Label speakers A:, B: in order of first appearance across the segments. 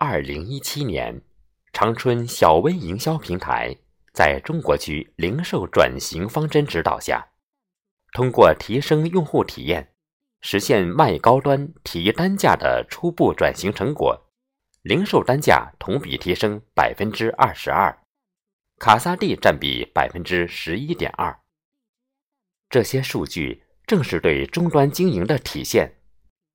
A: 二零一七年，长春小微营销平台在中国区零售转型方针指导下，通过提升用户体验，实现卖高端、提单价的初步转型成果，零售单价同比提升百分之二十二，卡萨帝占比百分之十一点二。这些数据正是对终端经营的体现。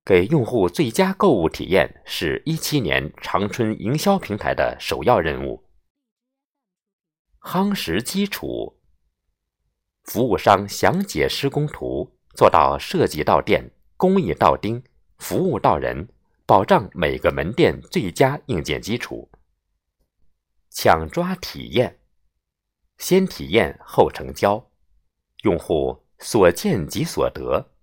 A: 给用户最佳购物体验是一七年长春营销平台的首要任务。夯实基础，服务商详解施工图，做到设计到店、工艺到丁、服务到人，保障每个门店最佳硬件基础。抢抓体验，先体验后成交，用户所见即所得。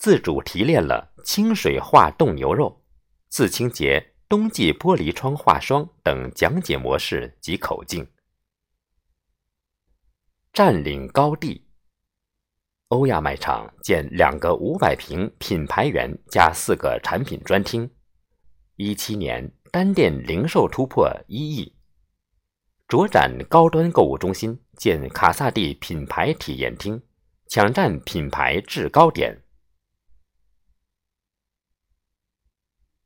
A: 自主提炼了清水化冻牛肉、自清洁冬季玻璃窗化霜等讲解模式及口径。占领高地，欧亚卖场建两个五百平品牌园加四个产品专厅，一七年单店零售突破一亿。卓展高端购物中心建卡萨帝品牌体验厅，抢占品牌制高点。